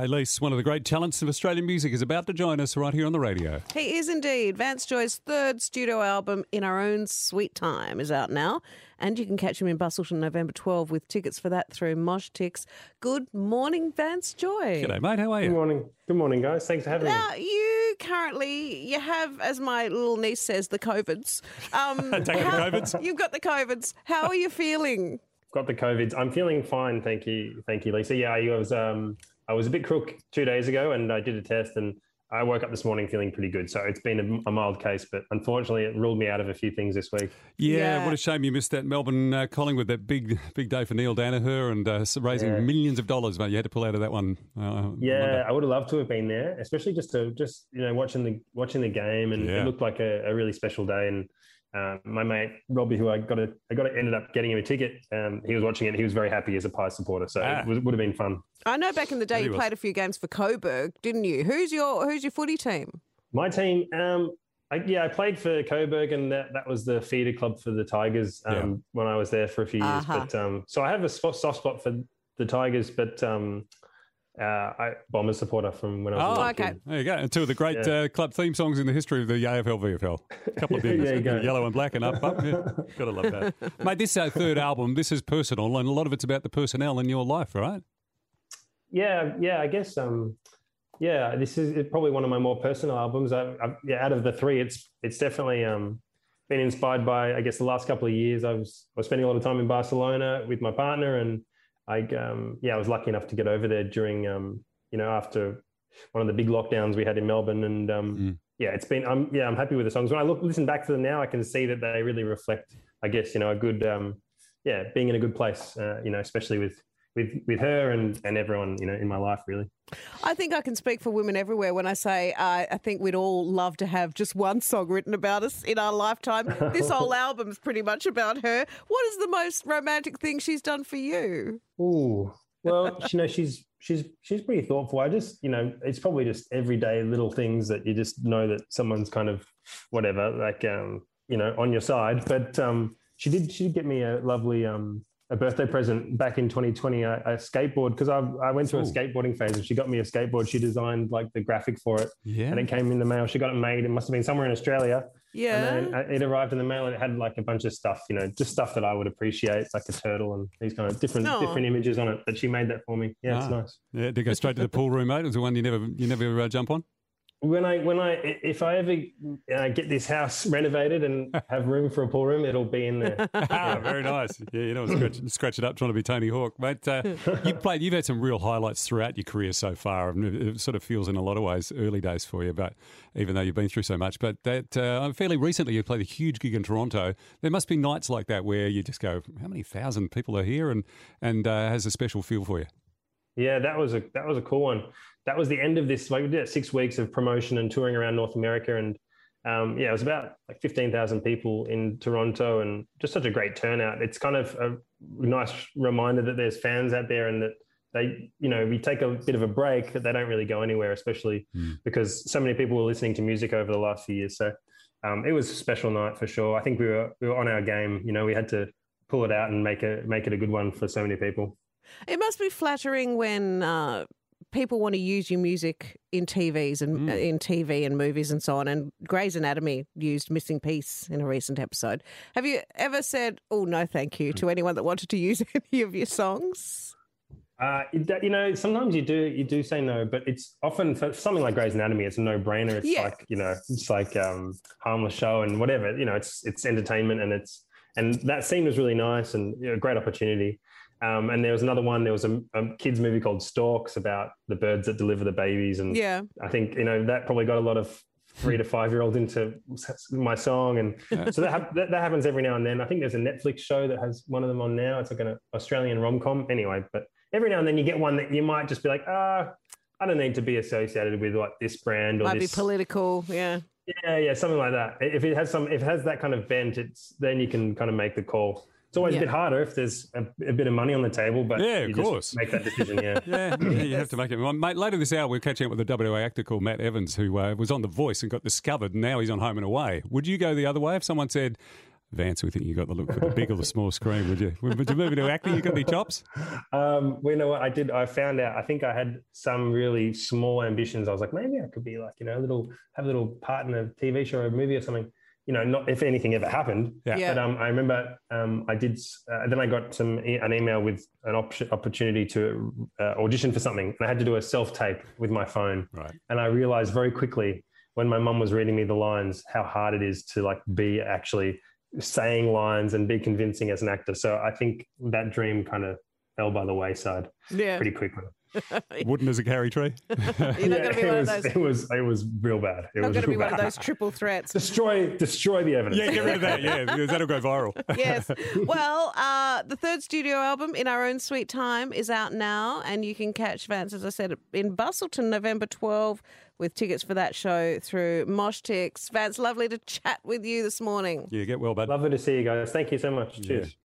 Elise, one of the great talents of Australian music, is about to join us right here on the radio. He is indeed. Vance Joy's third studio album, In Our Own Sweet Time, is out now. And you can catch him in Busselton November 12 with tickets for that through Moshtix. Good morning, Vance Joy. G'day, mate. How are you? Good morning. Good morning, guys. Thanks for having me. Now, you currently, you have, as my little niece says, the COVIDs. Um, Taking the COVIDs? You've got the COVIDs. How are you feeling? Got the COVIDs. I'm feeling fine. Thank you. Thank you, Lisa. Yeah, I was um I was a bit crook two days ago, and I did a test, and I woke up this morning feeling pretty good. So it's been a, a mild case, but unfortunately, it ruled me out of a few things this week. Yeah, Yeah. what a shame you missed that Melbourne uh, Collingwood, that big big day for Neale Daniher and uh, raising Yeah. millions of dollars, mate. You had to pull out of that one. Uh, Yeah, I would have loved to have been there, especially just to just you know watching the watching the game, and Yeah. it looked like a, a really special day. And um, my mate Robbie, who I got a, I got a, ended up getting him a ticket. Um, he was watching it. He was very happy as a Pie supporter, so Ah. it was, would have been fun. I know back in the day Really you played a few games for Coburg, didn't you? Who's your Who's your footy team? My team, um, I, yeah, I played for Coburg, and that, that was the feeder club for the Tigers um, Yeah. when I was there for a few years. Uh-huh. But um, so I have a soft, soft spot for the Tigers, but um, uh, I Bombers supporter from when I was. Oh, okay. kid. There you go. And two of the great Yeah. uh, club theme songs in the history of the AFL VFL. A couple of bits. There you go. Yellow and black and up, up. Yeah. Gotta love that. Mate, this is our third album, this is personal, and a lot of it's about the personnel in your life, right? Yeah, yeah, I guess. Um, yeah, this is probably one of my more personal albums. I, I, yeah, out of the three, it's it's definitely um, been inspired by. I guess the last couple of years, I was I was spending a lot of time in Barcelona with my partner, and I um, yeah, I was lucky enough to get over there during um, you know after one of the big lockdowns we had in Melbourne, and um, Mm. yeah, it's been. I'm yeah, I'm happy with the songs. When I look listen back to them now, I can see that they really reflect. I guess you know a good um, yeah, being in a good place. Uh, you know, especially with with with her and and everyone you know in my life really. I think I can speak for women everywhere when I say uh, I think we'd all love to have just one song written about us in our lifetime. This whole album's pretty much about her. What is the most romantic thing she's done for you? Ooh, well, you know, she's she's she's pretty thoughtful. I just, you know, it's probably just everyday little things that you just know that someone's kind of whatever, like um, you know, on your side. But um, she did she did get me a lovely um a birthday present back in 2020, a, a skateboard because I I went through a skateboarding phase and she got me a skateboard. She designed like the graphic for it, Yeah. and it came in the mail. She got it made. It must have been somewhere in Australia. Yeah. And then uh, it arrived in the mail and it had like a bunch of stuff, you know, just stuff that I would appreciate, like a turtle and these kind of different Aw. different images on it. But she made that for me. Yeah, it's Ah. nice. Yeah, did it go straight to the pool room, mate? It was the one you never you never uh, jump on? When I when I if I ever uh, get this house renovated and have room for a pool room, it'll be in there. Ah, very nice. Yeah, you know, scratch, scratch it up trying to be Tony Hawk. Mate, uh, you've played, you've had some real highlights throughout your career so far. It it sort of feels in a lot of ways early days for you, but even though you've been through so much. But that uh, fairly recently, you played a huge gig in Toronto. There must be nights like that where you just go, how many thousand people are here and, and uh, has a special feel for you? Yeah, that was a that was a cool one. That was the end of this. Like we did six weeks of promotion and touring around North America, and um, yeah, it was about like fifteen thousand people in Toronto, and just such a great turnout. It's kind of a nice reminder that there's fans out there, and that they, you know, we take a bit of a break, that they don't really go anywhere, especially Mm. because so many people were listening to music over the last few years. So um, it was a special night for sure. I think we were we were on our game. You know, we had to pull it out and make it make it a good one for so many people. It must be flattering when uh, people want to use your music in TVs and uh, in TV and movies and so on. And Grey's Anatomy used "Missing Piece" in a recent episode. Have you ever said, "Oh no, thank you" to anyone that wanted to use any of your songs? Uh, it- you know, sometimes you do you do say no, but it's often for something like Grey's Anatomy, it's a no brainer. It's Yeah. like you know, it's like um, harmless show and whatever. You know, it's it's entertainment and it's and that scene was really nice and you know, a great opportunity. Um, and there was another one. There was a, a kids movie called Storks about the birds that deliver the babies, and Yeah. I think you know that probably got a lot of three to five year olds into my song, and so that, hap- that that happens every now and then. I think there's a Netflix show that has one of them on now. It's like an Australian rom com. Anyway, but every now and then you get one that you might just be like, ah, I don't need to be associated with like this brand or Might this. be political. Yeah. yeah, yeah, something like that. If it has some, if it has that kind of bent, it's then you can kind of make the call. It's always Yeah. a bit harder if there's a, a bit of money on the table, but Yeah, of you just course. make that decision. Yeah. Yeah, yeah, you have to make it. Well, mate, later this hour, we're catching up with a WA actor called Matt Evans, who uh, was on The Voice and got discovered, and now he's on Home and Away. Would you go the other way if someone said, Vance, we think you got the look for the big or the small screen. Would you? Would you move into acting? You got any chops? Um, well, you know what I did? I found out. I think I had some really small ambitions. I was like, maybe I could be like, you know, a little have a little part in a TV show or a movie or something. You know, not if anything ever happened. Yeah. Yeah. But um, I remember um, I did. Uh, then I got some e- an email with an op- opportunity to uh, audition for something, and I had to do a self tape with my phone. Right. And I realized very quickly when my mum was reading me the lines how hard it is to like be actually saying lines and be convincing as an actor. So I think that dream kind of fell by the wayside Yeah. pretty quickly. Wooden as a karri tree. You're not going to be it one was, of those. It was it was real bad. It Not was going to be real one of those triple threats. destroy destroy the evidence. yeah, get rid of that. Yeah, because that'll go viral. yes. Well, uh, the third studio album, In Our Own Sweet Time, is out now, and you can catch Vance, as I said, in Busselton, November 12, with tickets for that show through Moshtix. Vance, lovely to chat with you this morning. Yeah, get well, bud. Lovely to see you guys. Thank you so much. Cheers.